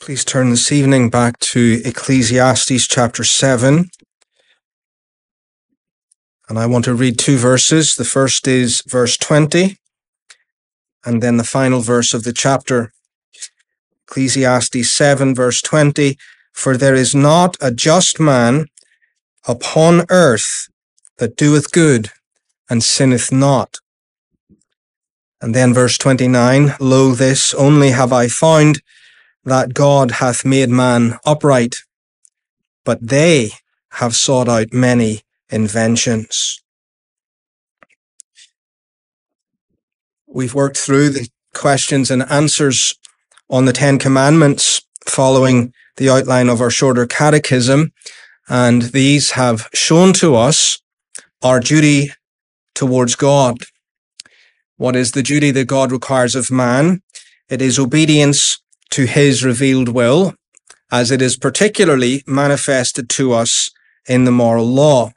Please turn this evening back to Ecclesiastes chapter 7. And I want to read two verses. The first is verse 20, and then the final verse of the chapter. Ecclesiastes 7, verse 20 For there is not a just man upon earth that doeth good and sinneth not. And then verse 29 Lo, this only have I found that God hath made man upright, but they have sought out many inventions. We've worked through the questions and answers on the Ten Commandments following the outline of our shorter catechism, and these have shown to us our duty towards God. What is the duty that God requires of man? It is obedience to his revealed will, as it is particularly manifested to us in the moral law.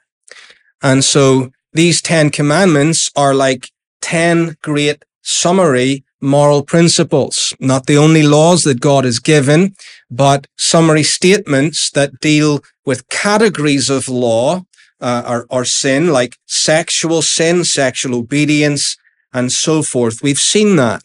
And so these 10 commandments are like 10 great summary moral principles, not the only laws that God has given, but summary statements that deal with categories of law uh, or, or sin, like sexual sin, sexual obedience, and so forth. We've seen that.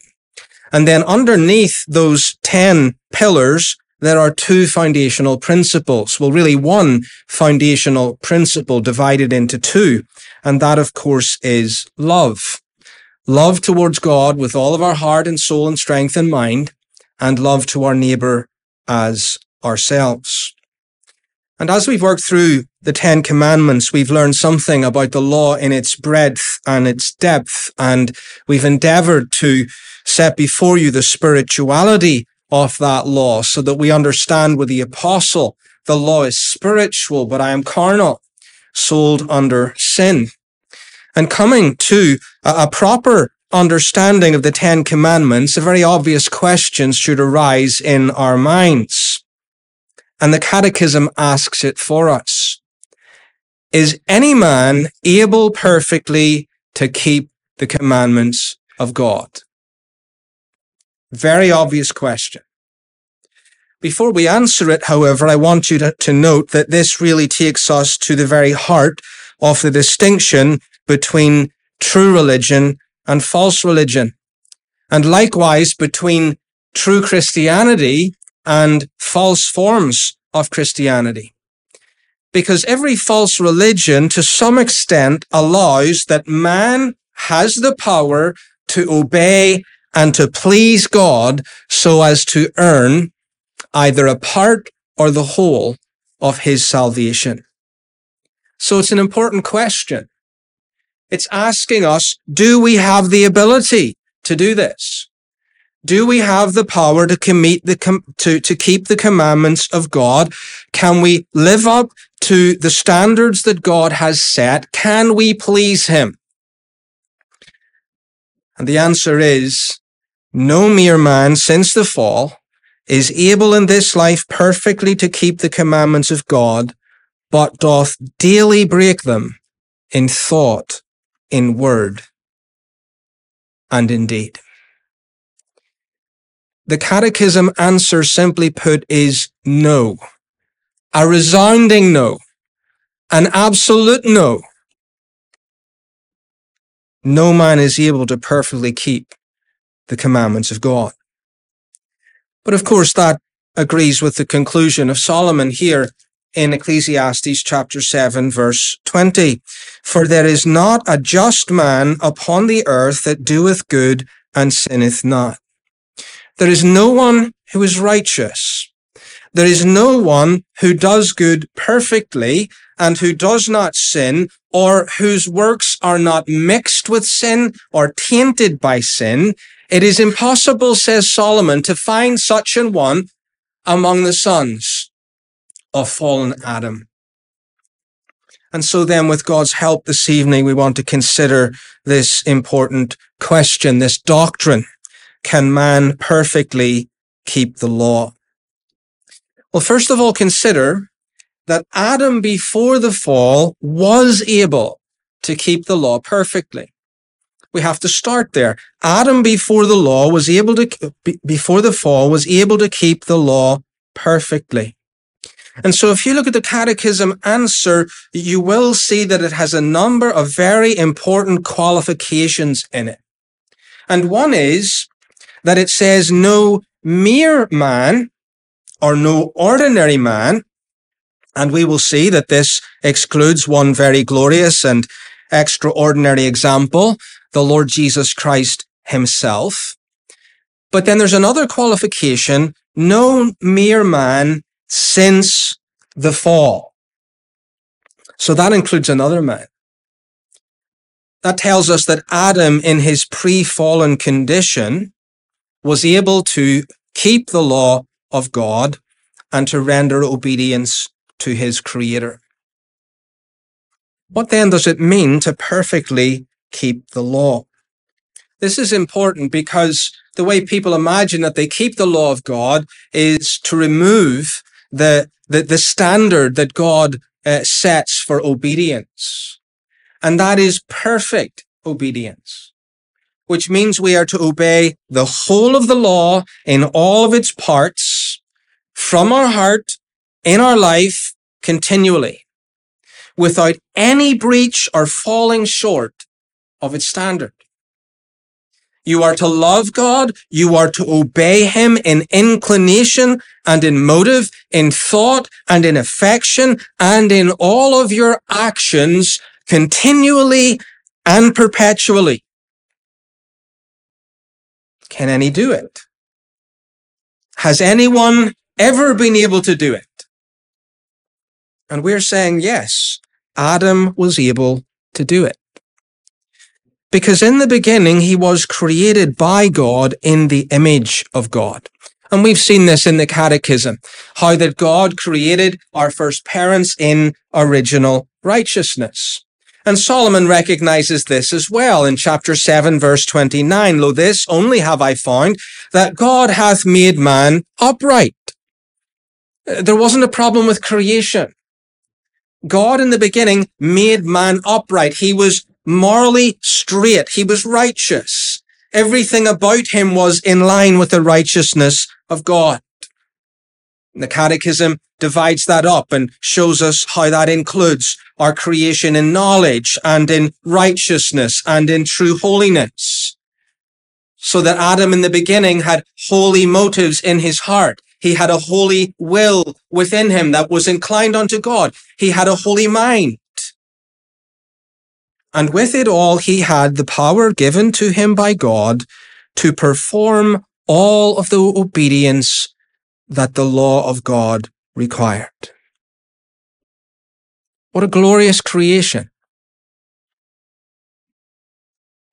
And then underneath those 10 pillars, there are two foundational principles. Well, really one foundational principle divided into two. And that, of course, is love. Love towards God with all of our heart and soul and strength and mind, and love to our neighbor as ourselves. And as we've worked through the Ten Commandments, we've learned something about the law in its breadth and its depth, and we've endeavored to set before you the spirituality of that law so that we understand with the apostle, the law is spiritual, but I am carnal, sold under sin. And coming to a, proper understanding of the Ten Commandments, a very obvious question should arise in our minds. And the Catechism asks it for us. Is any man able perfectly to keep the commandments of God? Very obvious question. Before we answer it, however, I want you to, to, note that this really takes us to the very heart of the distinction between true religion and false religion. And likewise between true Christianity and false forms of Christianity. Because every false religion to some extent allows that man has the power to obey and to please God so as to earn either a part or the whole of his salvation. So it's an important question. It's asking us, do we have the ability to do this? Do we have the power to commit the com- to, to keep the commandments of God? Can we live up to the standards that God has set? Can we please him? And the answer is no mere man since the fall is able in this life perfectly to keep the commandments of God, but doth daily break them in thought, in word, and in deed. The catechism answer simply put is no. A resounding no. An absolute no. No man is able to perfectly keep the commandments of God. But of course, that agrees with the conclusion of Solomon here in Ecclesiastes chapter 7 verse 20. For there is not a just man upon the earth that doeth good and sinneth not. There is no one who is righteous. There is no one who does good perfectly and who does not sin or whose works are not mixed with sin or tainted by sin. It is impossible, says Solomon, to find such an one among the sons of fallen Adam. And so then with God's help this evening, we want to consider this important question, this doctrine. Can man perfectly keep the law? Well, first of all, consider that Adam before the fall was able to keep the law perfectly. We have to start there. Adam before the law was able to, before the fall was able to keep the law perfectly. And so if you look at the catechism answer, you will see that it has a number of very important qualifications in it. And one is that it says no mere man or no ordinary man. And we will see that this excludes one very glorious and extraordinary example, the Lord Jesus Christ himself. But then there's another qualification, no mere man since the fall. So that includes another man. That tells us that Adam in his pre-fallen condition was able to keep the law of God and to render obedience to his creator. What then does it mean to perfectly keep the law? This is important because the way people imagine that they keep the law of God is to remove the, the, the standard that God uh, sets for obedience. And that is perfect obedience, which means we are to obey the whole of the law in all of its parts from our heart in our life continually without any breach or falling short of its standard. You are to love God. You are to obey Him in inclination and in motive, in thought and in affection and in all of your actions continually and perpetually. Can any do it? Has anyone ever been able to do it? And we're saying yes, Adam was able to do it. Because in the beginning, he was created by God in the image of God. And we've seen this in the catechism, how that God created our first parents in original righteousness. And Solomon recognizes this as well in chapter 7 verse 29. Lo, this only have I found that God hath made man upright. Uh, there wasn't a problem with creation. God in the beginning made man upright. He was morally straight. He was righteous. Everything about him was in line with the righteousness of God. The Catechism divides that up and shows us how that includes our creation in knowledge and in righteousness and in true holiness. So that Adam in the beginning had holy motives in his heart. He had a holy will within him that was inclined unto God. He had a holy mind. And with it all, he had the power given to him by God to perform all of the obedience that the law of God required. What a glorious creation.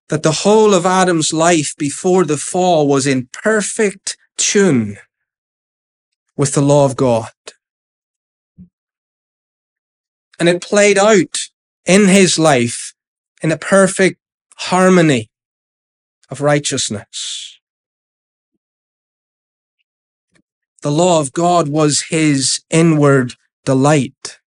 That the whole of Adam's life before the fall was in perfect tune with the law of God. And it played out in his life in a perfect harmony of righteousness. The law of God was his inward delight.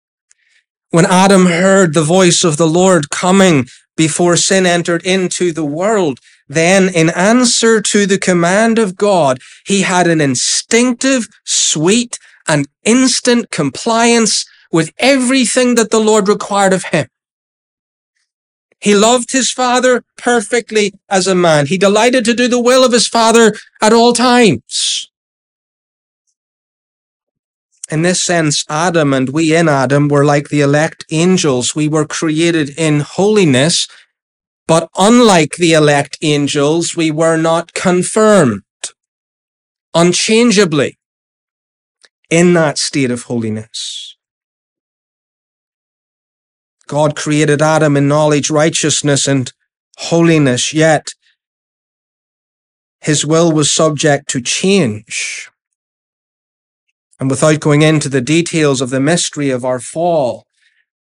When Adam heard the voice of the Lord coming before sin entered into the world, then in answer to the command of God, he had an instinctive, sweet, and instant compliance with everything that the Lord required of him. He loved his father perfectly as a man. He delighted to do the will of his father at all times. In this sense, Adam and we in Adam were like the elect angels. We were created in holiness, but unlike the elect angels, we were not confirmed unchangeably in that state of holiness. God created Adam in knowledge, righteousness, and holiness, yet his will was subject to change. And without going into the details of the mystery of our fall,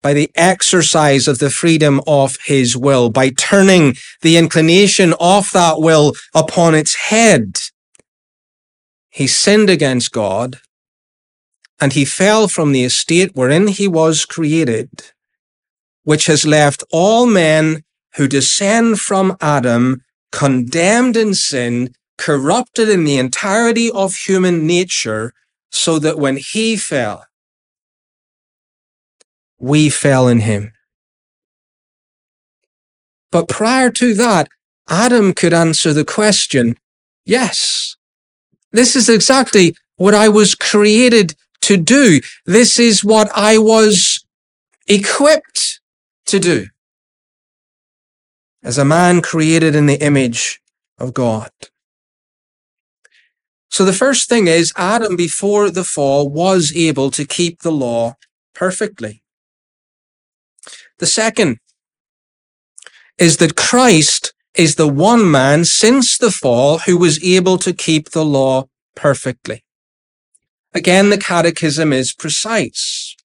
by the exercise of the freedom of his will, by turning the inclination of that will upon its head, he sinned against God and he fell from the estate wherein he was created which has left all men who descend from Adam condemned in sin, corrupted in the entirety of human nature, so that when he fell, we fell in him. But prior to that, Adam could answer the question, yes, this is exactly what I was created to do. This is what I was equipped to do as a man created in the image of God. So the first thing is Adam before the fall was able to keep the law perfectly. The second is that Christ is the one man since the fall who was able to keep the law perfectly. Again, the catechism is precise.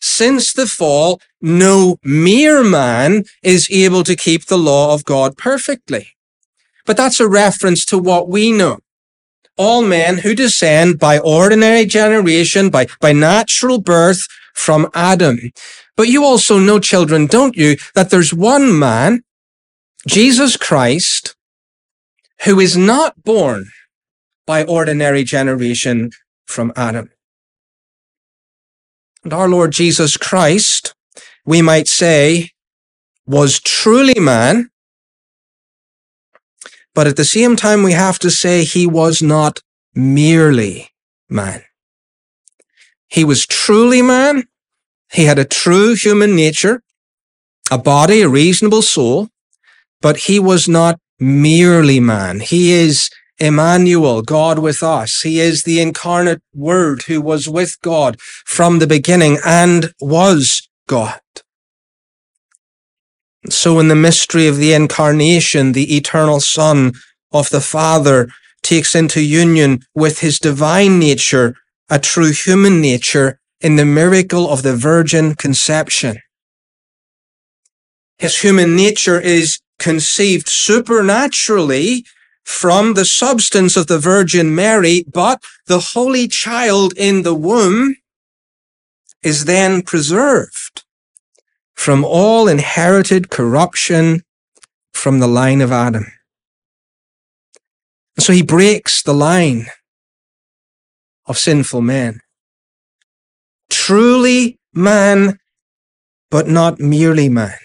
Since the fall, no mere man is able to keep the law of God perfectly. But that's a reference to what we know. All men who descend by ordinary generation, by, by natural birth from Adam. But you also know, children, don't you, that there's one man, Jesus Christ, who is not born by ordinary generation from Adam. And our Lord Jesus Christ, we might say, was truly man, but at the same time, we have to say he was not merely man. He was truly man. He had a true human nature, a body, a reasonable soul, but he was not merely man. He is Emmanuel, God with us. He is the incarnate word who was with God from the beginning and was God. So in the mystery of the incarnation, the eternal son of the father takes into union with his divine nature, a true human nature in the miracle of the virgin conception. His human nature is conceived supernaturally from the substance of the Virgin Mary, but the holy child in the womb is then preserved from all inherited corruption from the line of Adam. So he breaks the line of sinful men. Truly man, but not merely man.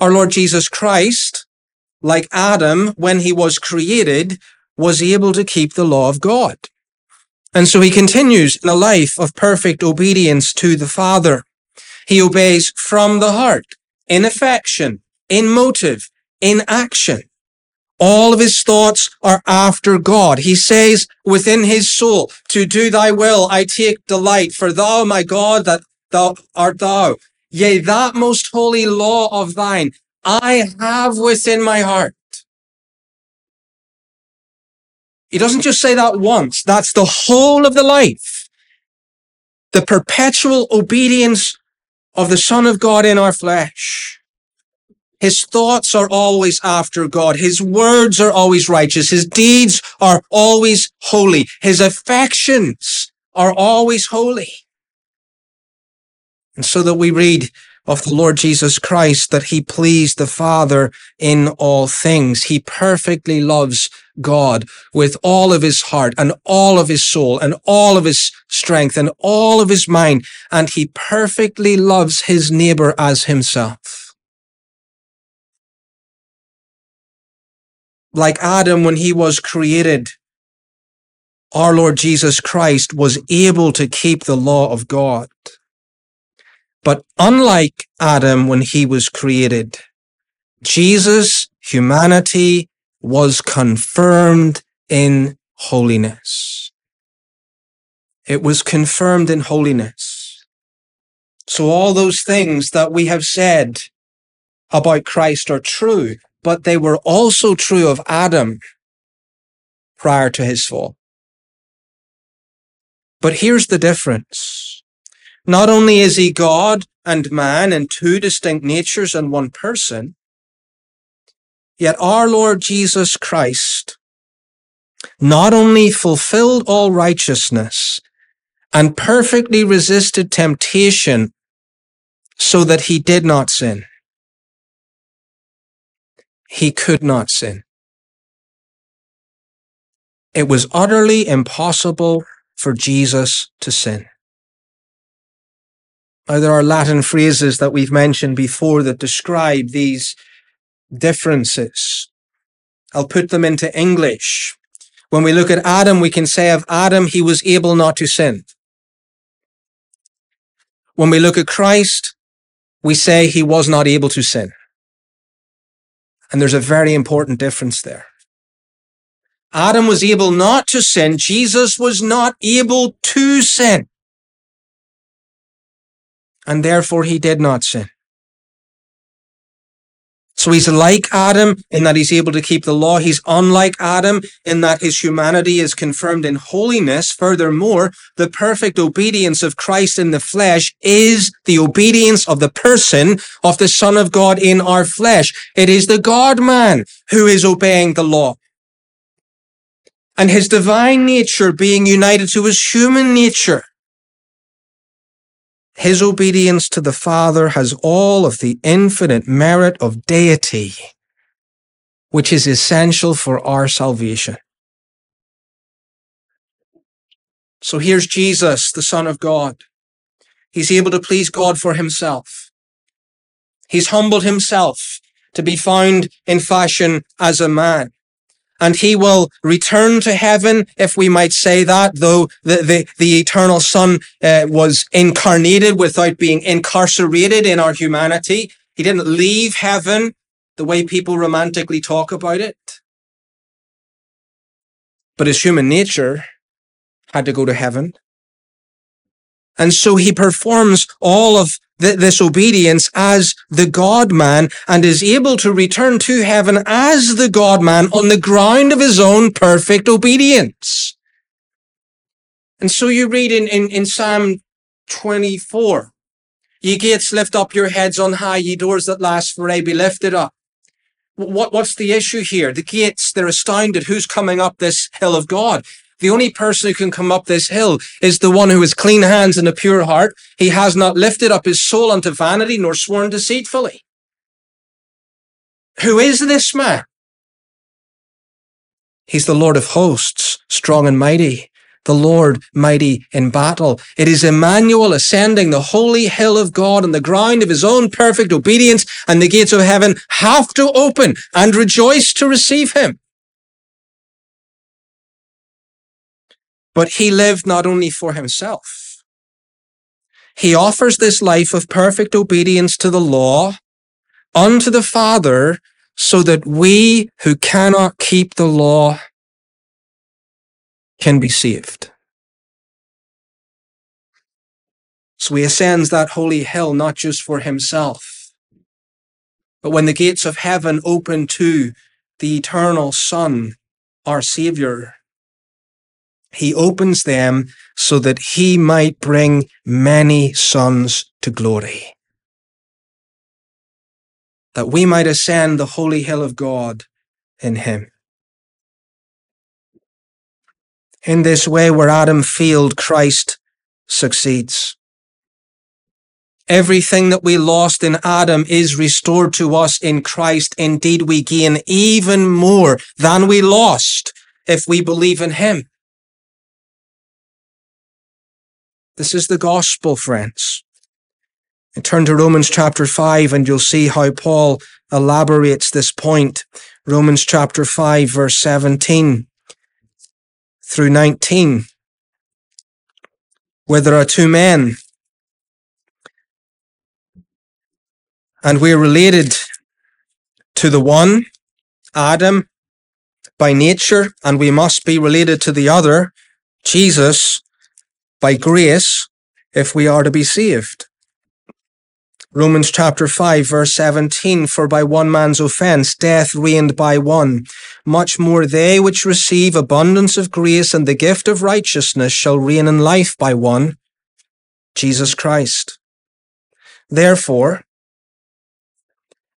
Our Lord Jesus Christ, like Adam, when he was created, was able to keep the law of God. And so he continues in a life of perfect obedience to the Father. He obeys from the heart, in affection, in motive, in action. All of his thoughts are after God. He says within his soul, to do thy will I take delight, for thou, my God, that thou art thou. Yea, that most holy law of thine I have within my heart. He doesn't just say that once. That's the whole of the life. The perpetual obedience of the Son of God in our flesh. His thoughts are always after God. His words are always righteous. His deeds are always holy. His affections are always holy. And so that we read of the Lord Jesus Christ that he pleased the Father in all things. He perfectly loves God with all of his heart and all of his soul and all of his strength and all of his mind. And he perfectly loves his neighbor as himself. Like Adam when he was created, our Lord Jesus Christ was able to keep the law of God. But unlike Adam when he was created, Jesus' humanity was confirmed in holiness. It was confirmed in holiness. So all those things that we have said about Christ are true, but they were also true of Adam prior to his fall. But here's the difference. Not only is he God and man in two distinct natures and one person, yet our Lord Jesus Christ not only fulfilled all righteousness and perfectly resisted temptation so that he did not sin. He could not sin. it was utterly impossible for Jesus to sin. Now, there are Latin phrases that we've mentioned before that describe these differences. I'll put them into English. When we look at Adam, we can say of Adam, he was able not to sin. When we look at Christ, we say he was not able to sin. And there's a very important difference there. Adam was able not to sin. Jesus was not able to sin. And therefore he did not sin. So he's like Adam in that he's able to keep the law. He's unlike Adam in that his humanity is confirmed in holiness. Furthermore, the perfect obedience of Christ in the flesh is the obedience of the person of the Son of God in our flesh. It is the God man who is obeying the law. And his divine nature being united to his human nature his obedience to the Father has all of the infinite merit of deity, which is essential for our salvation. So here's Jesus, the Son of God. He's able to please God for himself. He's humbled himself to be found in fashion as a man and he will return to heaven, if we might say that, though the, the, the eternal son uh, was incarnated without being incarcerated in our humanity. He didn't leave heaven the way people romantically talk about it. But his human nature had to go to heaven. And so he performs all of th- this obedience as the God man and is able to return to heaven as the God man on the ground of his own perfect obedience. And so you read in, in, in Psalm 24, ye gates lift up your heads on high, ye doors that last forever be lifted up. What, what's the issue here? The gates, they're astounded. Who's coming up this hill of God? The only person who can come up this hill is the one who has clean hands and a pure heart. He has not lifted up his soul unto vanity nor sworn deceitfully. Who is this man? He's the Lord of hosts, strong and mighty, the Lord mighty in battle. It is Emmanuel ascending the holy hill of God on the ground of his own perfect obedience, and the gates of heaven have to open and rejoice to receive him. But he lived not only for himself. He offers this life of perfect obedience to the law unto the Father so that we who cannot keep the law can be saved. So he ascends that holy hill not just for himself, but when the gates of heaven open to the eternal Son, our Savior, he opens them so that he might bring many sons to glory. That we might ascend the holy hill of God in him. In this way, where Adam failed, Christ succeeds. Everything that we lost in Adam is restored to us in Christ. Indeed, we gain even more than we lost if we believe in him. This is the gospel, friends. And turn to Romans chapter 5 and you'll see how Paul elaborates this point. Romans chapter 5 verse 17 through 19. Where there are two men and we're related to the one, Adam, by nature, and we must be related to the other, Jesus, by grace if we are to be saved. Romans chapter 5 verse 17, for by one man's offense death reigned by one. Much more they which receive abundance of grace and the gift of righteousness shall reign in life by one, Jesus Christ. Therefore,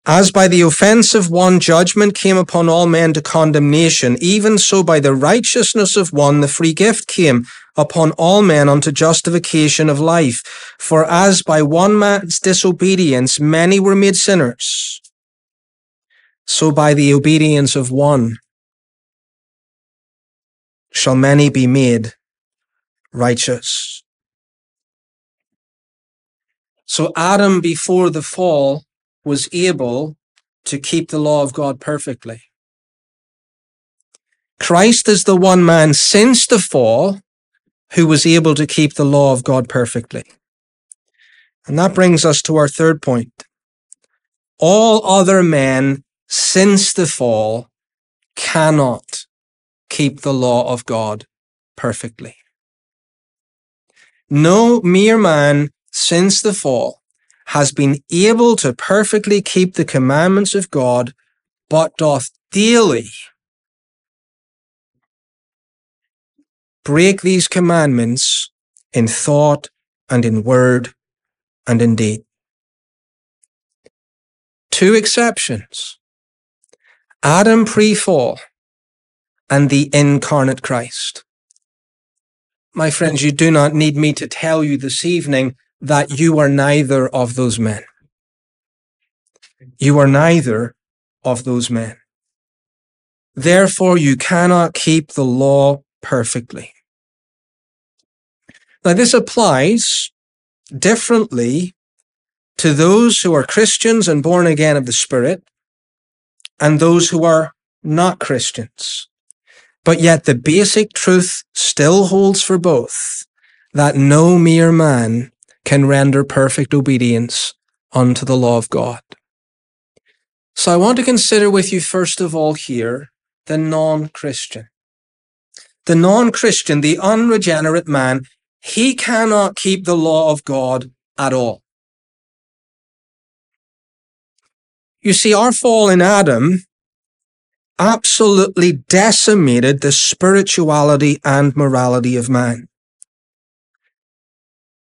as by the offense of one judgment came upon all men to condemnation, even so by the righteousness of one the free gift came upon all men unto justification of life. For as by one man's disobedience many were made sinners, so by the obedience of one shall many be made righteous. So Adam before the fall was able to keep the law of God perfectly. Christ is the one man since the fall who was able to keep the law of God perfectly. And that brings us to our third point. All other men since the fall cannot keep the law of God perfectly. No mere man since the fall has been able to perfectly keep the commandments of God, but doth daily break these commandments in thought and in word and in deed. Two exceptions. Adam pre-fall and the incarnate Christ. My friends, you do not need me to tell you this evening that you are neither of those men. You are neither of those men. Therefore, you cannot keep the law perfectly. Now, this applies differently to those who are Christians and born again of the Spirit and those who are not Christians. But yet the basic truth still holds for both that no mere man can render perfect obedience unto the law of God. So I want to consider with you first of all here the non-Christian. The non-Christian, the unregenerate man, he cannot keep the law of God at all. You see, our fall in Adam absolutely decimated the spirituality and morality of man.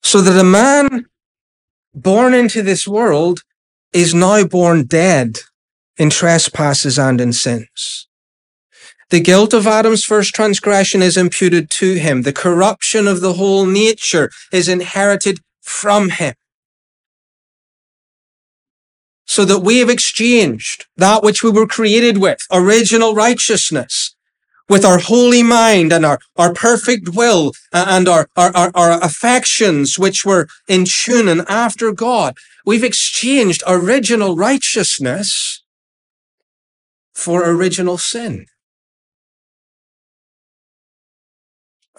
So that a man born into this world is now born dead in trespasses and in sins. The guilt of Adam's first transgression is imputed to him. The corruption of the whole nature is inherited from him so that we have exchanged that which we were created with, original righteousness, with our holy mind and our, our perfect will and our, our, our, our affections, which were in tune and after God. We've exchanged original righteousness for original sin.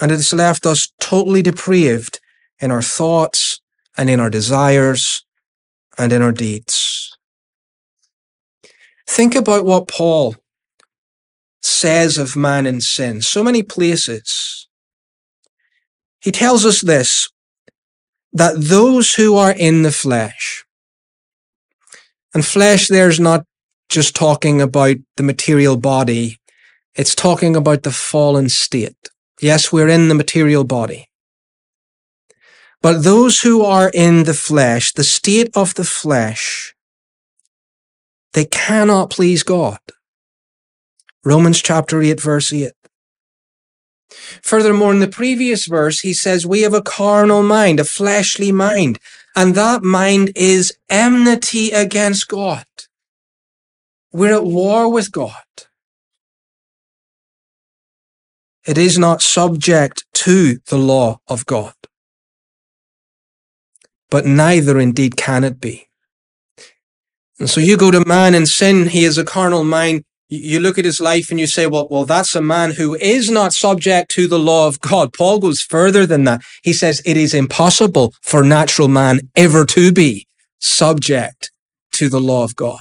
And it has left us totally depraved in our thoughts and in our desires and in our deeds. Think about what Paul says of man in sin. So many places. He tells us this, that those who are in the flesh, and flesh there's not just talking about the material body, it's talking about the fallen state. Yes, we're in the material body. But those who are in the flesh, the state of the flesh, they cannot please God. Romans chapter 8, verse 8. Furthermore, in the previous verse, he says, we have a carnal mind, a fleshly mind, and that mind is enmity against God. We're at war with God. It is not subject to the law of God. But neither indeed can it be. And so you go to man in sin, he is a carnal mind. You look at his life and you say, well, well, that's a man who is not subject to the law of God. Paul goes further than that. He says it is impossible for natural man ever to be subject to the law of God.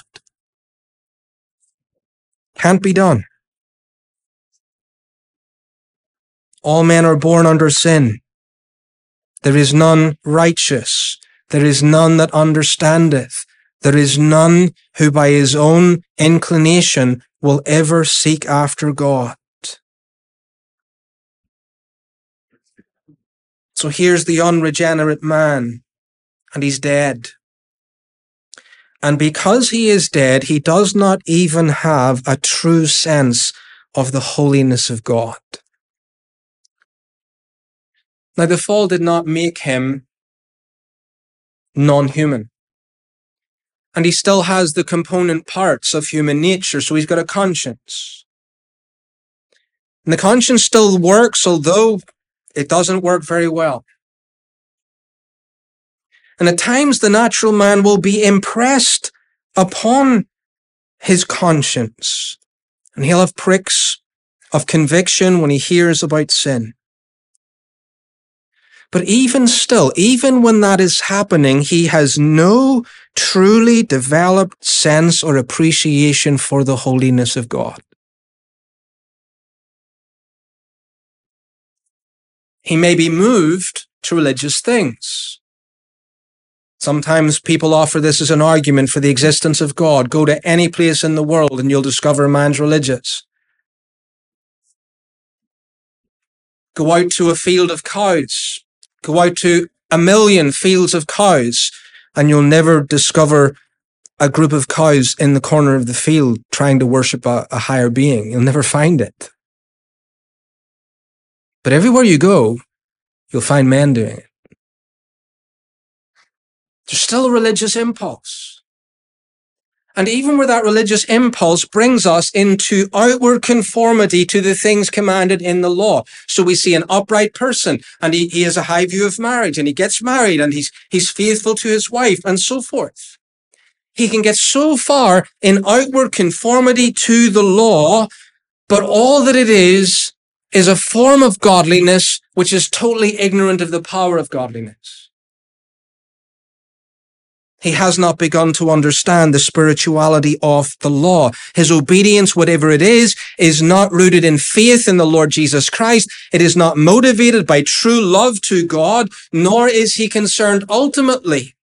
Can't be done. All men are born under sin. There is none righteous. There is none that understandeth. There is none who by his own inclination will ever seek after God. So here's the unregenerate man, and he's dead. And because he is dead, he does not even have a true sense of the holiness of God. Now, the fall did not make him non human and he still has the component parts of human nature, so he's got a conscience. And the conscience still works, although it doesn't work very well. And at times the natural man will be impressed upon his conscience. And he'll have pricks of conviction when he hears about sin. But even still, even when that is happening, he has no truly developed sense or appreciation for the holiness of God. He may be moved to religious things. Sometimes people offer this as an argument for the existence of God. Go to any place in the world and you'll discover man's religious. Go out to a field of cows Go out to a million fields of cows and you'll never discover a group of cows in the corner of the field trying to worship a, a higher being. You'll never find it. But everywhere you go, you'll find men doing it. There's still a religious impulse. And even where that religious impulse brings us into outward conformity to the things commanded in the law. So we see an upright person and he, he has a high view of marriage and he gets married and he's, he's faithful to his wife and so forth. He can get so far in outward conformity to the law, but all that it is, is a form of godliness which is totally ignorant of the power of godliness. He has not begun to understand the spirituality of the law. His obedience, whatever it is, is not rooted in faith in the Lord Jesus Christ. It is not motivated by true love to God, nor is he concerned ultimately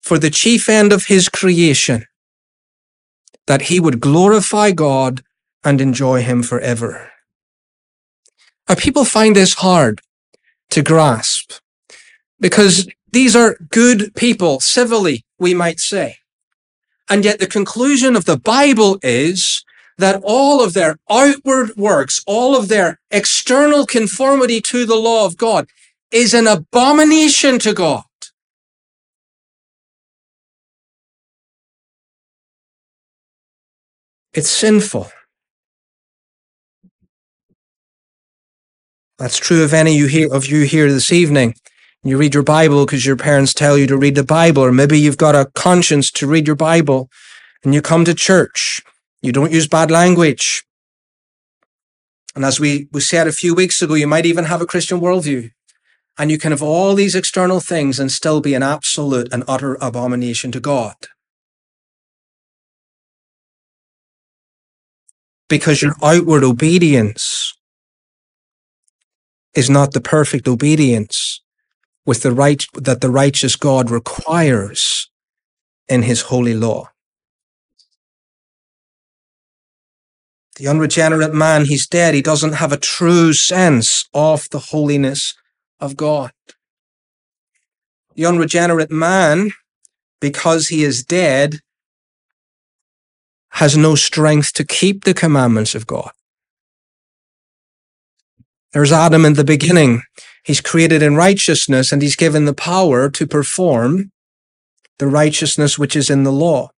for the chief end of his creation, that he would glorify God and enjoy him forever. Our people find this hard to grasp because these are good people, civilly, we might say. And yet the conclusion of the Bible is that all of their outward works, all of their external conformity to the law of God is an abomination to God. It's sinful. That's true of any of you here this evening you read your Bible because your parents tell you to read the Bible, or maybe you've got a conscience to read your Bible and you come to church. You don't use bad language. And as we, we said a few weeks ago, you might even have a Christian worldview. And you can have all these external things and still be an absolute and utter abomination to God. Because your outward obedience is not the perfect obedience with the right that the righteous God requires in his holy law. The unregenerate man, he's dead. He doesn't have a true sense of the holiness of God. The unregenerate man, because he is dead, has no strength to keep the commandments of God. There's Adam in the beginning. He's created in righteousness and he's given the power to perform the righteousness which is in the law.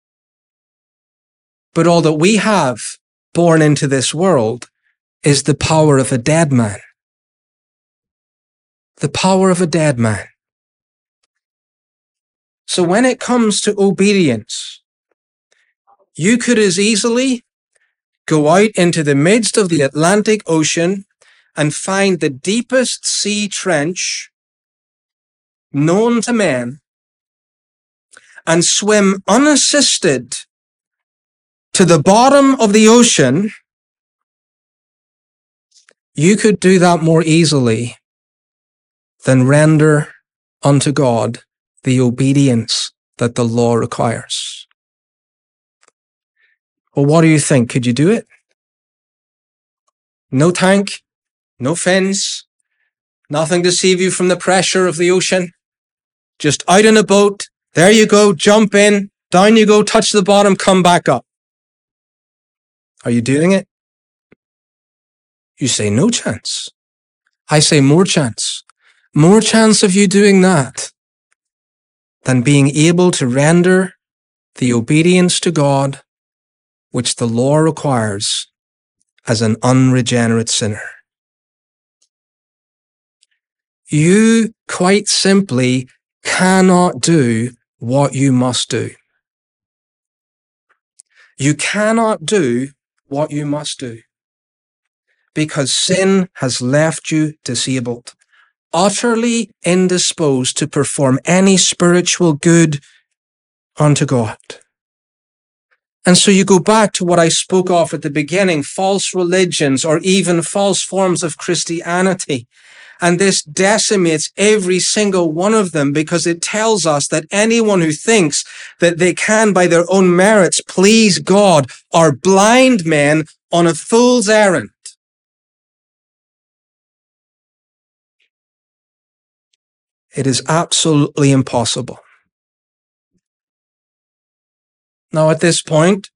But all that we have born into this world is the power of a dead man. The power of a dead man. So when it comes to obedience, you could as easily go out into the midst of the Atlantic Ocean and find the deepest sea trench known to man and swim unassisted to the bottom of the ocean, you could do that more easily than render unto God the obedience that the law requires. Well, what do you think? Could you do it? No tank, no fins, nothing to save you from the pressure of the ocean. Just out in a boat. There you go. Jump in. Down you go. Touch the bottom. Come back up. Are you doing it? You say no chance. I say more chance. More chance of you doing that than being able to render the obedience to God which the law requires as an unregenerate sinner. You quite simply cannot do what you must do. You cannot do what you must do because sin has left you disabled, utterly indisposed to perform any spiritual good unto God. And so you go back to what I spoke of at the beginning, false religions or even false forms of Christianity. And this decimates every single one of them because it tells us that anyone who thinks that they can by their own merits please God are blind men on a fool's errand. It is absolutely impossible. Now, at this point,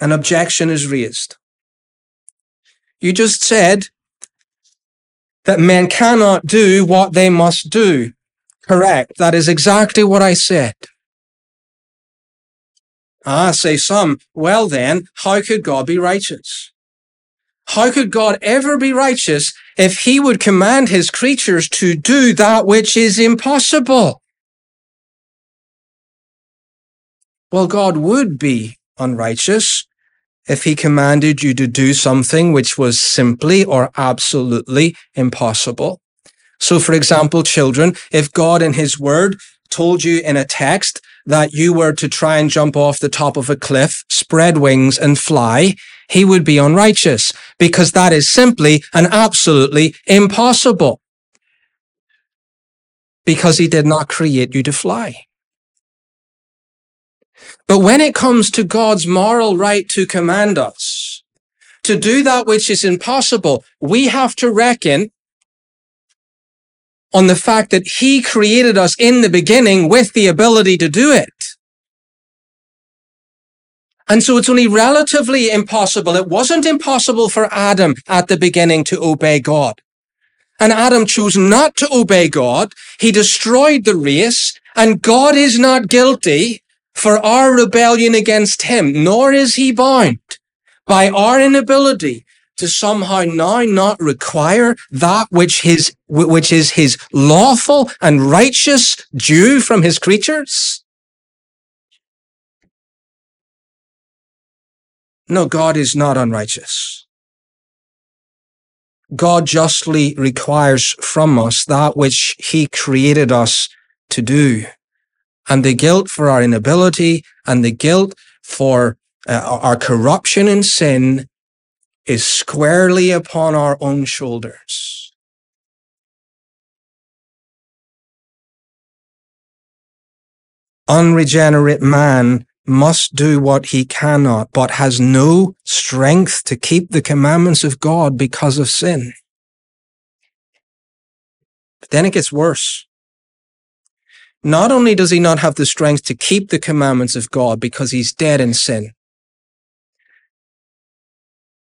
an objection is raised. You just said that men cannot do what they must do. Correct. That is exactly what I said. Ah, say some, well then, how could God be righteous? How could God ever be righteous if he would command his creatures to do that which is impossible? Well, God would be unrighteous if he commanded you to do something which was simply or absolutely impossible. So, for example, children, if God in his word told you in a text that you were to try and jump off the top of a cliff, spread wings and fly, he would be unrighteous because that is simply and absolutely impossible because he did not create you to fly. But when it comes to God's moral right to command us to do that which is impossible, we have to reckon on the fact that he created us in the beginning with the ability to do it. And so it's only relatively impossible. It wasn't impossible for Adam at the beginning to obey God. And Adam chose not to obey God. He destroyed the race and God is not guilty for our rebellion against him, nor is he bound by our inability to somehow now not require that which his, which is his lawful and righteous due from his creatures? No, God is not unrighteous. God justly requires from us that which he created us to do and the guilt for our inability and the guilt for uh, our corruption and sin is squarely upon our own shoulders. Unregenerate man must do what he cannot, but has no strength to keep the commandments of God because of sin. But then it gets worse. Not only does he not have the strength to keep the commandments of God because he's dead in sin,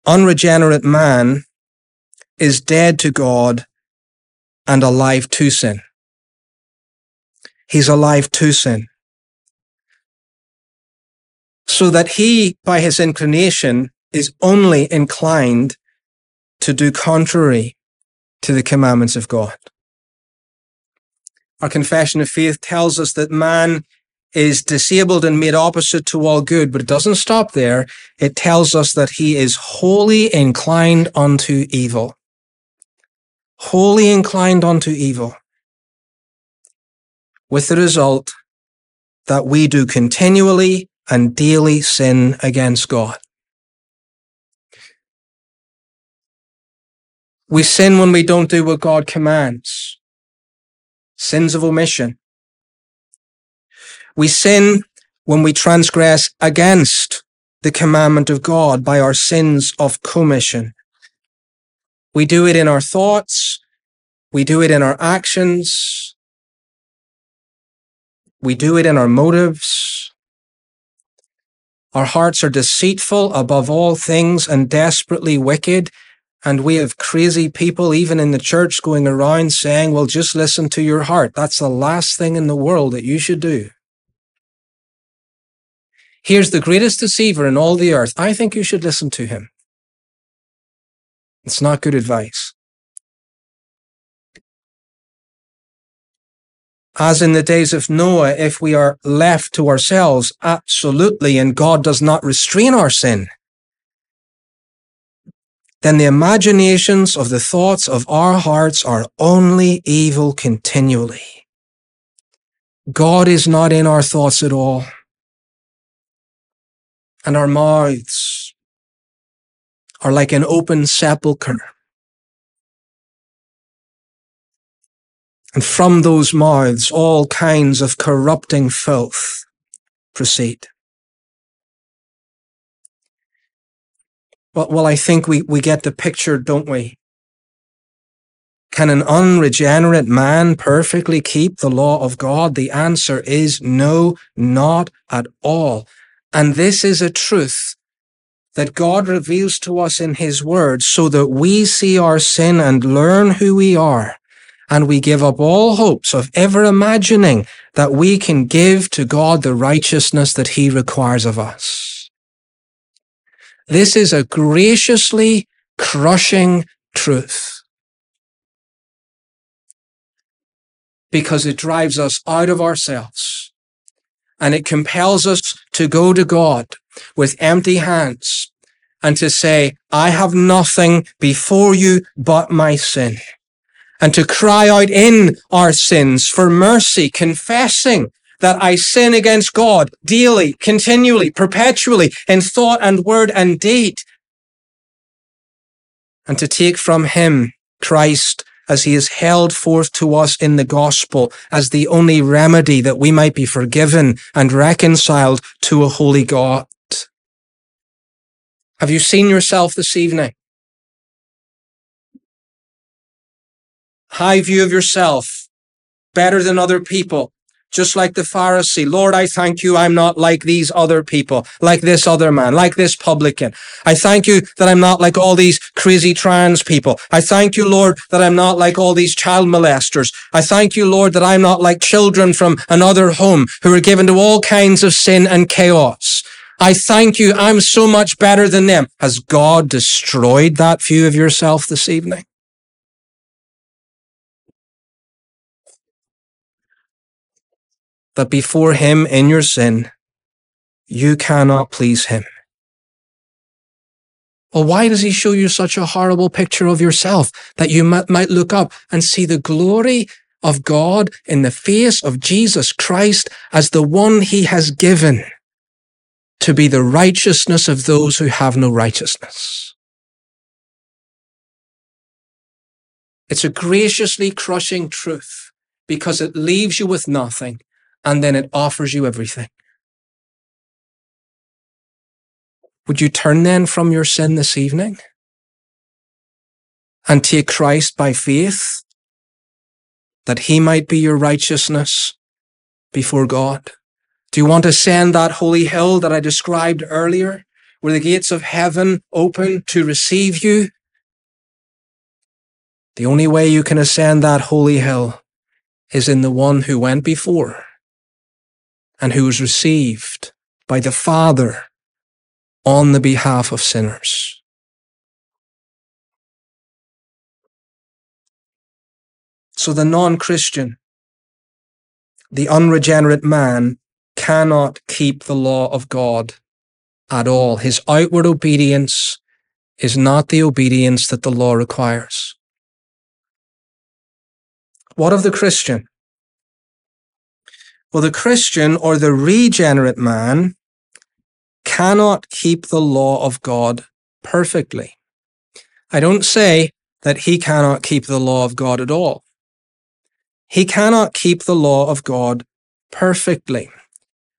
unregenerate man is dead to God and alive to sin. He's alive to sin. So that he, by his inclination, is only inclined to do contrary to the commandments of God. Our confession of faith tells us that man is disabled and made opposite to all good, but it doesn't stop there. It tells us that he is wholly inclined unto evil. Wholly inclined unto evil. With the result that we do continually and daily sin against God. We sin when we don't do what God commands sins of omission. We sin when we transgress against the commandment of God by our sins of commission. We do it in our thoughts. We do it in our actions. We do it in our motives. Our hearts are deceitful above all things and desperately wicked. And we have crazy people, even in the church, going around saying, well, just listen to your heart. That's the last thing in the world that you should do. Here's the greatest deceiver in all the earth. I think you should listen to him. It's not good advice. As in the days of Noah, if we are left to ourselves, absolutely, and God does not restrain our sin, then the imaginations of the thoughts of our hearts are only evil continually. God is not in our thoughts at all. And our mouths are like an open sepulchre. And from those mouths, all kinds of corrupting filth proceed. Well, well, I think we, we get the picture, don't we? Can an unregenerate man perfectly keep the law of God? The answer is no, not at all. And this is a truth that God reveals to us in his word so that we see our sin and learn who we are. And we give up all hopes of ever imagining that we can give to God the righteousness that he requires of us. This is a graciously crushing truth. Because it drives us out of ourselves. And it compels us to go to God with empty hands and to say, I have nothing before you but my sin. And to cry out in our sins for mercy, confessing that I sin against God daily, continually, perpetually in thought and word and deed. And to take from him Christ as he is held forth to us in the gospel as the only remedy that we might be forgiven and reconciled to a holy God. Have you seen yourself this evening? High view of yourself, better than other people, just like the Pharisee. Lord, I thank you I'm not like these other people, like this other man, like this publican. I thank you that I'm not like all these crazy trans people. I thank you, Lord, that I'm not like all these child molesters. I thank you, Lord, that I'm not like children from another home who are given to all kinds of sin and chaos. I thank you. I'm so much better than them. Has God destroyed that view of yourself this evening? That before him in your sin, you cannot please him. Well, why does he show you such a horrible picture of yourself that you might look up and see the glory of God in the face of Jesus Christ as the one he has given to be the righteousness of those who have no righteousness? It's a graciously crushing truth because it leaves you with nothing and then it offers you everything. Would you turn then from your sin this evening and take Christ by faith that he might be your righteousness before God? Do you want to ascend that holy hill that I described earlier, where the gates of heaven open to receive you? The only way you can ascend that holy hill is in the one who went before and who was received by the Father on the behalf of sinners. So the non-Christian, the unregenerate man cannot keep the law of God at all. His outward obedience is not the obedience that the law requires. What of the Christian? Well, the Christian or the regenerate man cannot keep the law of God perfectly. I don't say that he cannot keep the law of God at all. He cannot keep the law of God perfectly.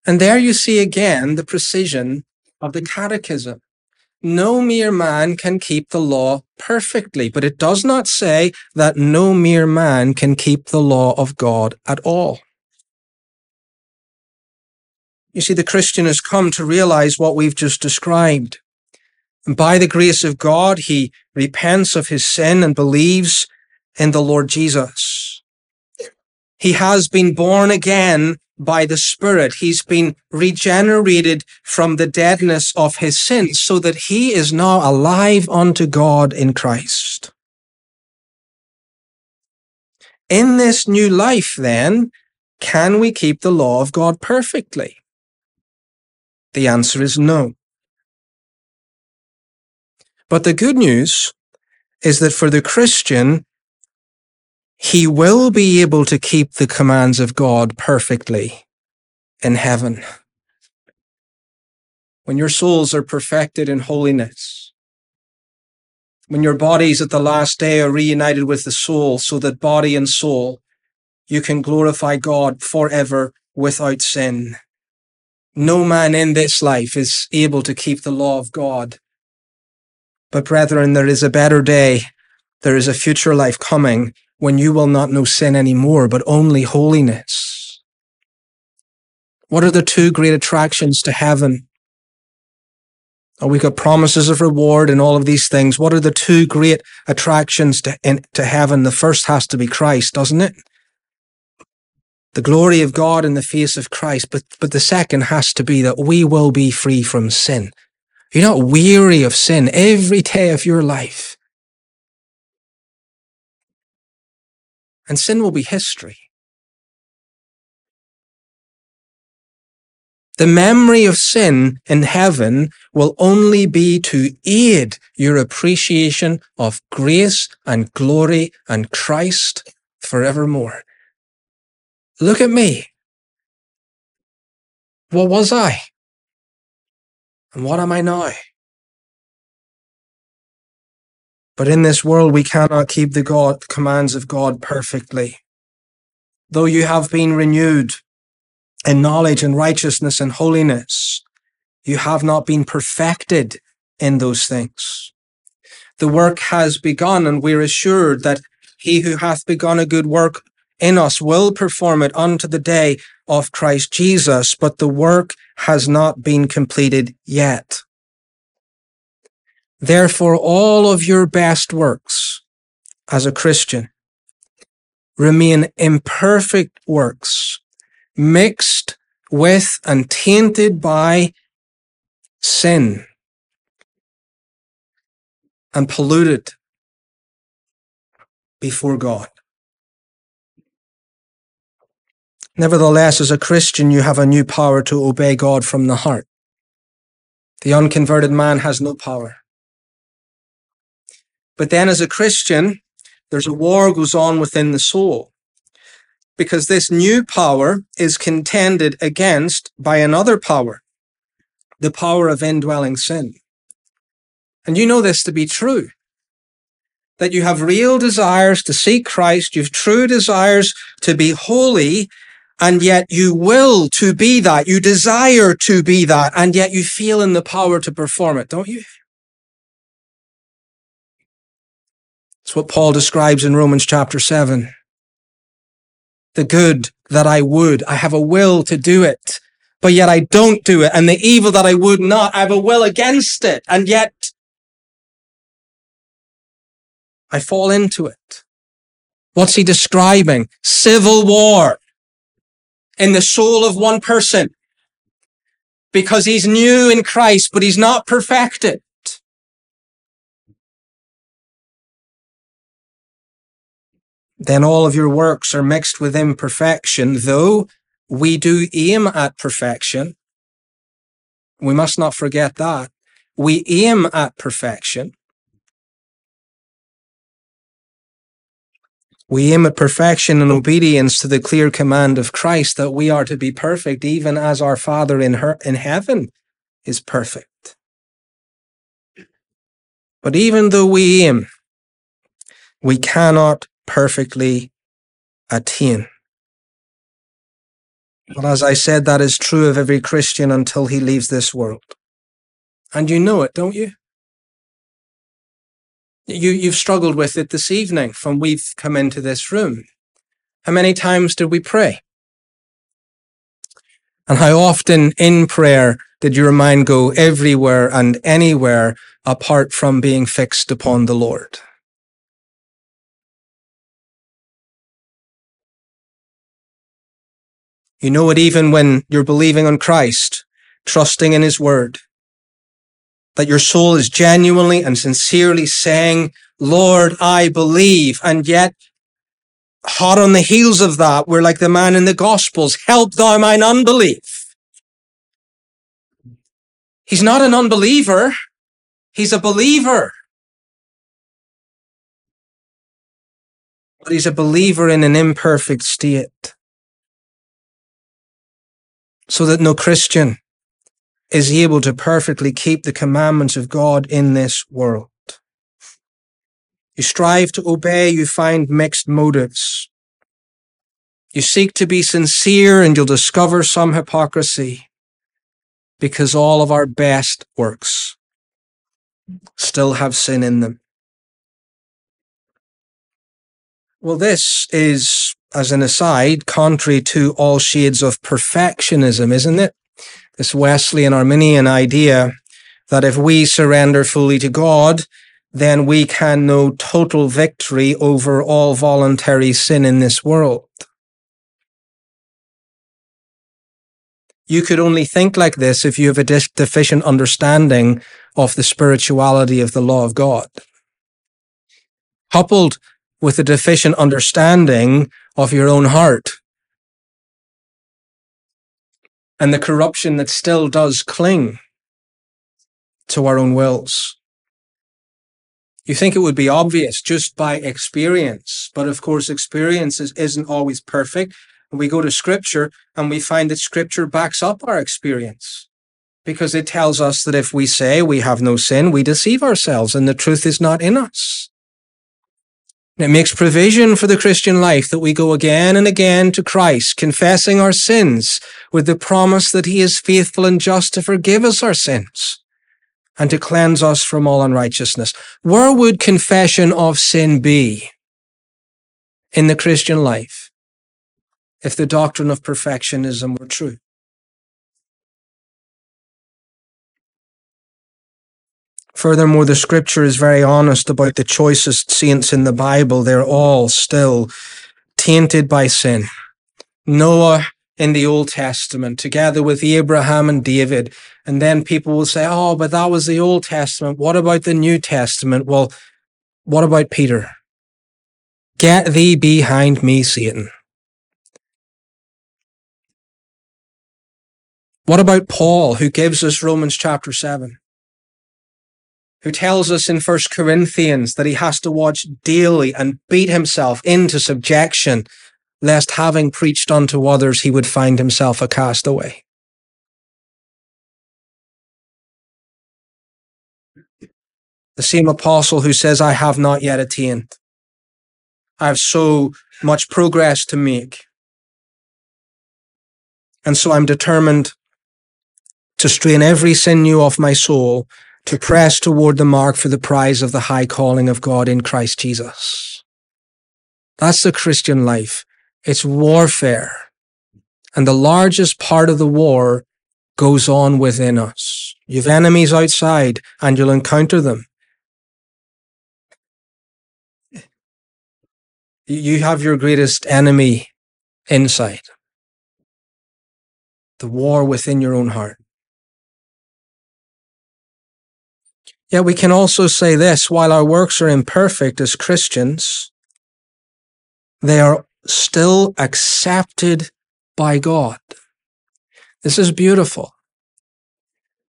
And there you see again the precision of the catechism. No mere man can keep the law perfectly, but it does not say that no mere man can keep the law of God at all. You see, the Christian has come to realize what we've just described. And by the grace of God, he repents of his sin and believes in the Lord Jesus. He has been born again by the Spirit. He's been regenerated from the deadness of his sins so that he is now alive unto God in Christ. In this new life, then, can we keep the law of God perfectly? The answer is no. But the good news is that for the Christian, he will be able to keep the commands of God perfectly in heaven. When your souls are perfected in holiness, when your bodies at the last day are reunited with the soul, so that body and soul, you can glorify God forever without sin. No man in this life is able to keep the law of God. But brethren, there is a better day. There is a future life coming when you will not know sin anymore, but only holiness? What are the two great attractions to heaven? Oh, we got promises of reward and all of these things. What are the two great attractions to, in, to heaven? The first has to be Christ, doesn't it? The glory of God in the face of Christ. But, but the second has to be that we will be free from sin. You're not weary of sin every day of your life. and sin will be history. The memory of sin in heaven will only be to aid your appreciation of grace and glory and Christ forevermore. Look at me. What was I? And what am I now? But in this world, we cannot keep the God, commands of God perfectly. Though you have been renewed in knowledge and righteousness and holiness, you have not been perfected in those things. The work has begun and we're assured that he who hath begun a good work in us will perform it unto the day of Christ Jesus, but the work has not been completed yet. Therefore, all of your best works as a Christian remain imperfect works, mixed with and tainted by sin and polluted before God. Nevertheless, as a Christian, you have a new power to obey God from the heart. The unconverted man has no power. But then as a Christian, there's a war goes on within the soul because this new power is contended against by another power, the power of indwelling sin. And you know this to be true. That you have real desires to seek Christ, you have true desires to be holy, and yet you will to be that. You desire to be that, and yet you feel in the power to perform it, don't you? It's what Paul describes in Romans chapter 7. The good that I would, I have a will to do it, but yet I don't do it. And the evil that I would not, I have a will against it. And yet I fall into it. What's he describing? Civil war in the soul of one person because he's new in Christ, but he's not perfected. then all of your works are mixed with imperfection, though we do aim at perfection. We must not forget that. We aim at perfection. We aim at perfection and obedience to the clear command of Christ that we are to be perfect, even as our Father in, her, in heaven is perfect. But even though we aim, we cannot perfectly attain. But as I said, that is true of every Christian until he leaves this world. And you know it, don't you? You, you've struggled with it this evening from we've come into this room. How many times did we pray? And how often in prayer did your mind go everywhere and anywhere apart from being fixed upon the Lord? You know it even when you're believing on Christ, trusting in his word. That your soul is genuinely and sincerely saying, Lord, I believe. And yet, hot on the heels of that, we're like the man in the Gospels, help thou mine unbelief. He's not an unbeliever. He's a believer. But he's a believer in an imperfect state. So that no Christian is able to perfectly keep the commandments of God in this world. You strive to obey, you find mixed motives. You seek to be sincere and you'll discover some hypocrisy because all of our best works still have sin in them. Well, this is, as an aside, contrary to all shades of perfectionism, isn't it? This Wesleyan Arminian idea that if we surrender fully to God, then we can know total victory over all voluntary sin in this world. You could only think like this if you have a deficient understanding of the spirituality of the law of God. Coupled with a deficient understanding of your own heart and the corruption that still does cling to our own wills. You think it would be obvious just by experience, but of course, experience is, isn't always perfect. We go to scripture and we find that scripture backs up our experience because it tells us that if we say we have no sin, we deceive ourselves and the truth is not in us. It makes provision for the Christian life that we go again and again to Christ, confessing our sins with the promise that he is faithful and just to forgive us our sins and to cleanse us from all unrighteousness. Where would confession of sin be in the Christian life if the doctrine of perfectionism were true? Furthermore, the scripture is very honest about the choicest saints in the Bible. They're all still tainted by sin. Noah in the Old Testament, together with Abraham and David. And then people will say, oh, but that was the Old Testament. What about the New Testament? Well, what about Peter? Get thee behind me, Satan. What about Paul, who gives us Romans chapter 7? Who tells us in First Corinthians that he has to watch daily and beat himself into subjection, lest having preached unto others, he would find himself a castaway. The same apostle who says, I have not yet attained. I have so much progress to make. And so I'm determined to strain every sinew of my soul to press toward the mark for the prize of the high calling of God in Christ Jesus. That's the Christian life. It's warfare. And the largest part of the war goes on within us. You've enemies outside and you'll encounter them. You have your greatest enemy inside. The war within your own heart. Yet we can also say this while our works are imperfect as Christians, they are still accepted by God. This is beautiful.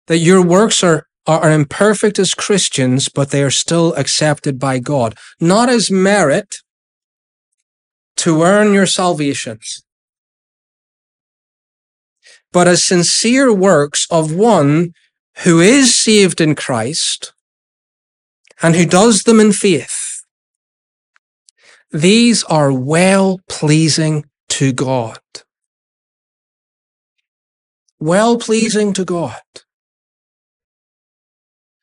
That your works are, are imperfect as Christians, but they are still accepted by God. Not as merit to earn your salvation, but as sincere works of one who is saved in Christ and who does them in faith, these are well pleasing to God. Well pleasing to God.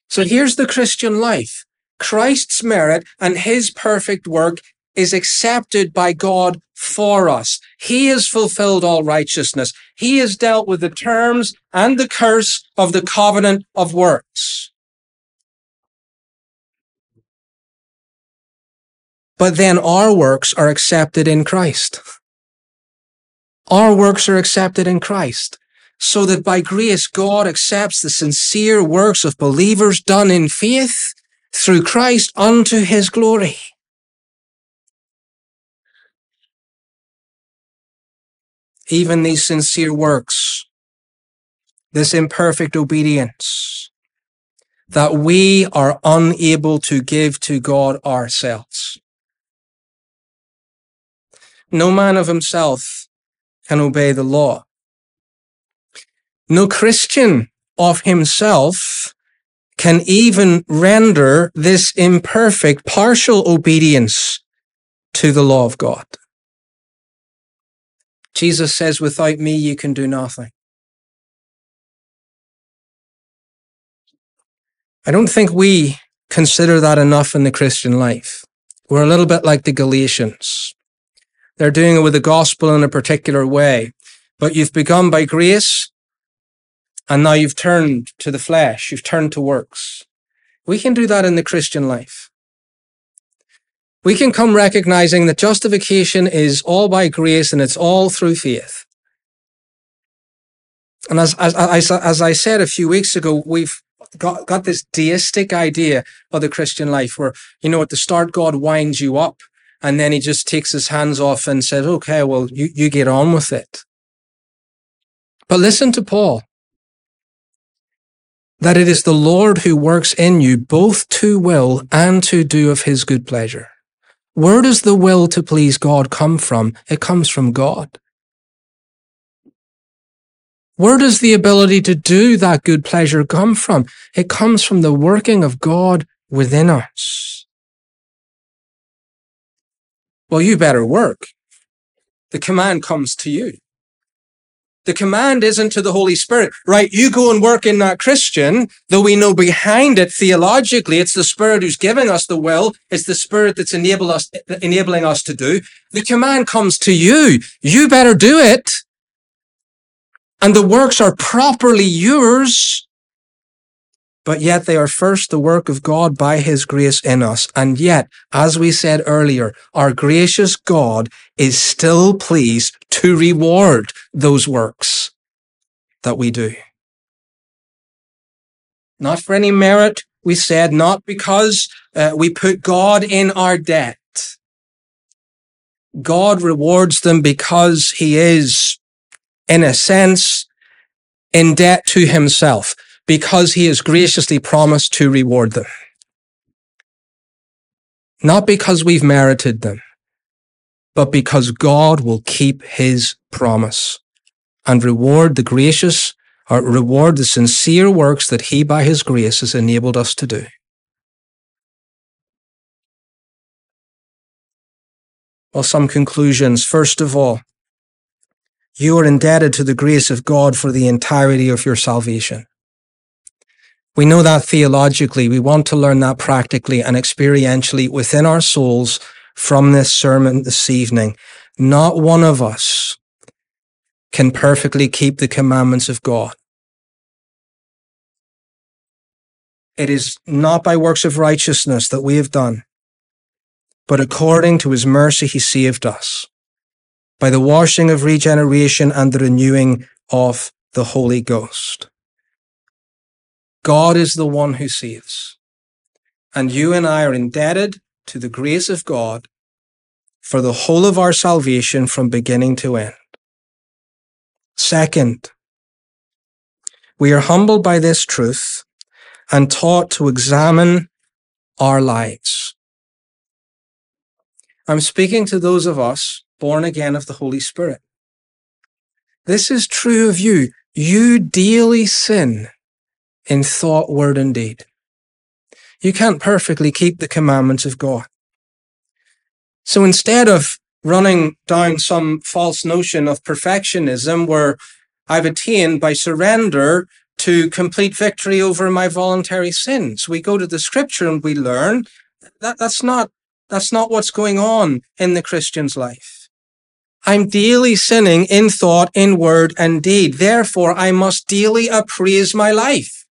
So here's the Christian life. Christ's merit and his perfect work is accepted by God for us. He has fulfilled all righteousness. He has dealt with the terms and the curse of the covenant of works. But then our works are accepted in Christ. Our works are accepted in Christ, so that by grace God accepts the sincere works of believers done in faith through Christ unto his glory. Even these sincere works, this imperfect obedience, that we are unable to give to God ourselves. No man of himself can obey the law. No Christian of himself can even render this imperfect, partial obedience to the law of God. Jesus says, without me, you can do nothing. I don't think we consider that enough in the Christian life. We're a little bit like the Galatians. They're doing it with the gospel in a particular way, but you've begun by grace and now you've turned to the flesh. You've turned to works. We can do that in the Christian life. We can come recognizing that justification is all by grace and it's all through faith. And as, as, as, as I said a few weeks ago, we've got, got this deistic idea of the Christian life where, you know, at the start, God winds you up and then he just takes his hands off and says, okay, well, you, you get on with it. But listen to Paul. That it is the Lord who works in you both to will and to do of his good pleasure. Where does the will to please God come from? It comes from God. Where does the ability to do that good pleasure come from? It comes from the working of God within us. Well, you better work. The command comes to you. The command isn't to the Holy Spirit, right? You go and work in that Christian, though we know behind it theologically, it's the Spirit who's giving us the will. It's the Spirit that's enable us, enabling us to do. The command comes to you. You better do it and the works are properly yours, but yet they are first the work of God by his grace in us. And yet, as we said earlier, our gracious God is still pleased to reward those works that we do. Not for any merit, we said, not because uh, we put God in our debt. God rewards them because he is in a sense, in debt to himself because he has graciously promised to reward them. Not because we've merited them, but because God will keep his promise and reward the gracious or reward the sincere works that he by his grace has enabled us to do. Well, some conclusions. First of all, you are indebted to the grace of God for the entirety of your salvation. We know that theologically. We want to learn that practically and experientially within our souls from this sermon this evening. Not one of us can perfectly keep the commandments of God. It is not by works of righteousness that we have done, but according to his mercy, he saved us by the washing of regeneration and the renewing of the Holy Ghost. God is the one who saves. And you and I are indebted to the grace of God for the whole of our salvation from beginning to end. Second, we are humbled by this truth and taught to examine our lives. I'm speaking to those of us born again of the Holy Spirit. This is true of you. You daily sin in thought, word, and deed. You can't perfectly keep the commandments of God. So instead of running down some false notion of perfectionism where I've attained by surrender to complete victory over my voluntary sins, we go to the scripture and we learn that that's not, that's not what's going on in the Christian's life. I'm daily sinning in thought, in word, and deed. Therefore, I must daily appraise my life.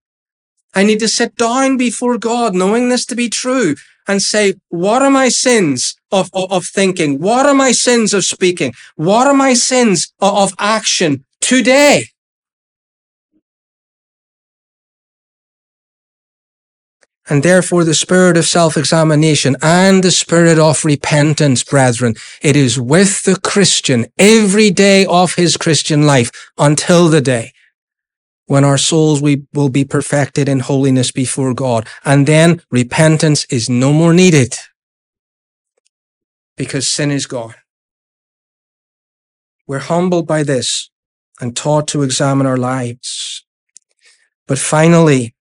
I need to sit down before God, knowing this to be true, and say, what are my sins of, of, of thinking? What are my sins of speaking? What are my sins of, of action today? And therefore the spirit of self-examination and the spirit of repentance, brethren, it is with the Christian every day of his Christian life until the day when our souls we will be perfected in holiness before God. And then repentance is no more needed because sin is gone. We're humbled by this and taught to examine our lives. But finally,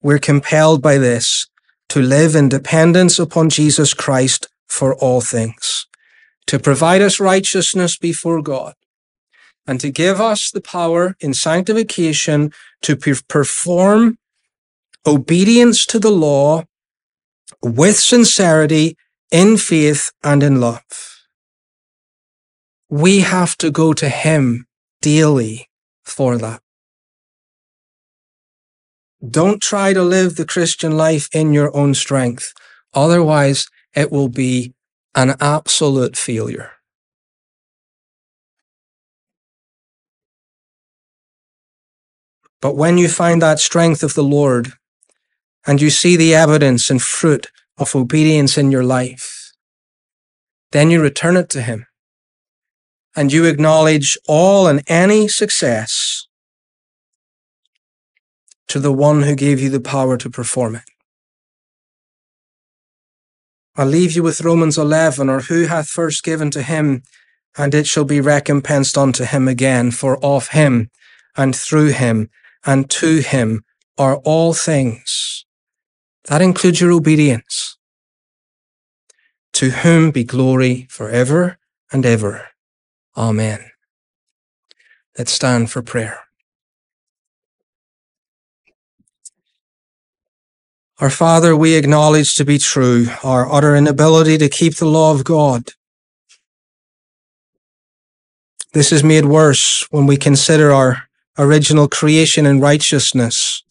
we're compelled by this to live in dependence upon Jesus Christ for all things, to provide us righteousness before God, and to give us the power in sanctification to perform obedience to the law with sincerity, in faith, and in love. We have to go to Him daily for that. Don't try to live the Christian life in your own strength. Otherwise, it will be an absolute failure. But when you find that strength of the Lord and you see the evidence and fruit of obedience in your life, then you return it to Him and you acknowledge all and any success to the one who gave you the power to perform it. I'll leave you with Romans 11, or who hath first given to him, and it shall be recompensed unto him again, for of him, and through him, and to him are all things. That includes your obedience. To whom be glory forever and ever. Amen. Let's stand for prayer. Our Father, we acknowledge to be true our utter inability to keep the law of God. This is made worse when we consider our original creation in righteousness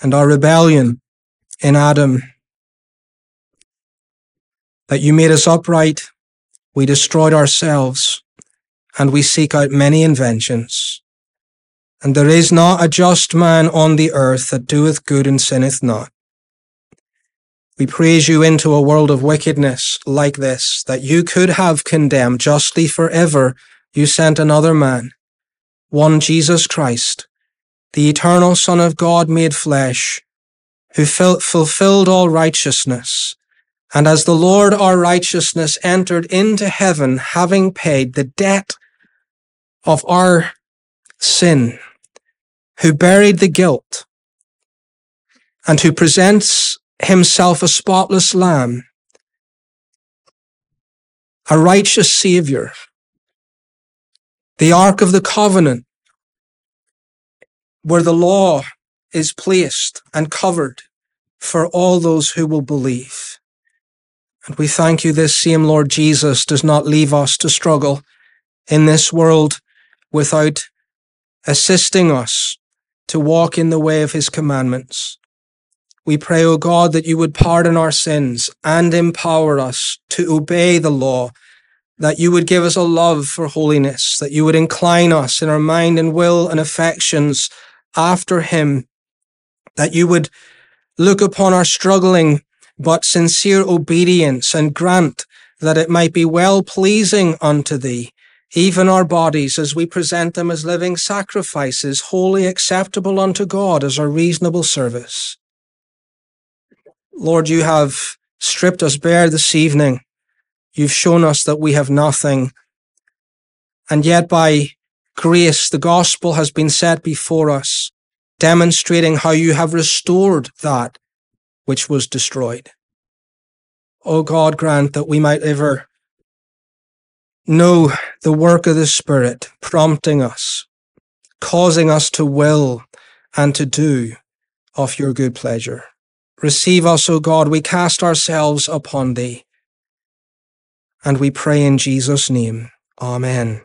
and our rebellion in Adam. That you made us upright, we destroyed ourselves, and we seek out many inventions. And there is not a just man on the earth that doeth good and sinneth not. We praise you into a world of wickedness like this, that you could have condemned justly forever. You sent another man, one Jesus Christ, the eternal Son of God made flesh, who fulfilled all righteousness. And as the Lord our righteousness entered into heaven, having paid the debt of our sin, who buried the guilt, and who presents himself a spotless lamb, a righteous savior, the ark of the covenant, where the law is placed and covered for all those who will believe. And we thank you this same Lord Jesus does not leave us to struggle in this world without assisting us to walk in the way of his commandments. We pray, O God, that you would pardon our sins and empower us to obey the law, that you would give us a love for holiness, that you would incline us in our mind and will and affections after him, that you would look upon our struggling but sincere obedience and grant that it might be well pleasing unto thee, even our bodies as we present them as living sacrifices, wholly acceptable unto God as our reasonable service. Lord, you have stripped us bare this evening. You've shown us that we have nothing. And yet by grace, the gospel has been set before us, demonstrating how you have restored that which was destroyed. O God, grant that we might ever know the work of the Spirit prompting us, causing us to will and to do of your good pleasure. Receive us, O God, we cast ourselves upon thee. And we pray in Jesus' name. Amen.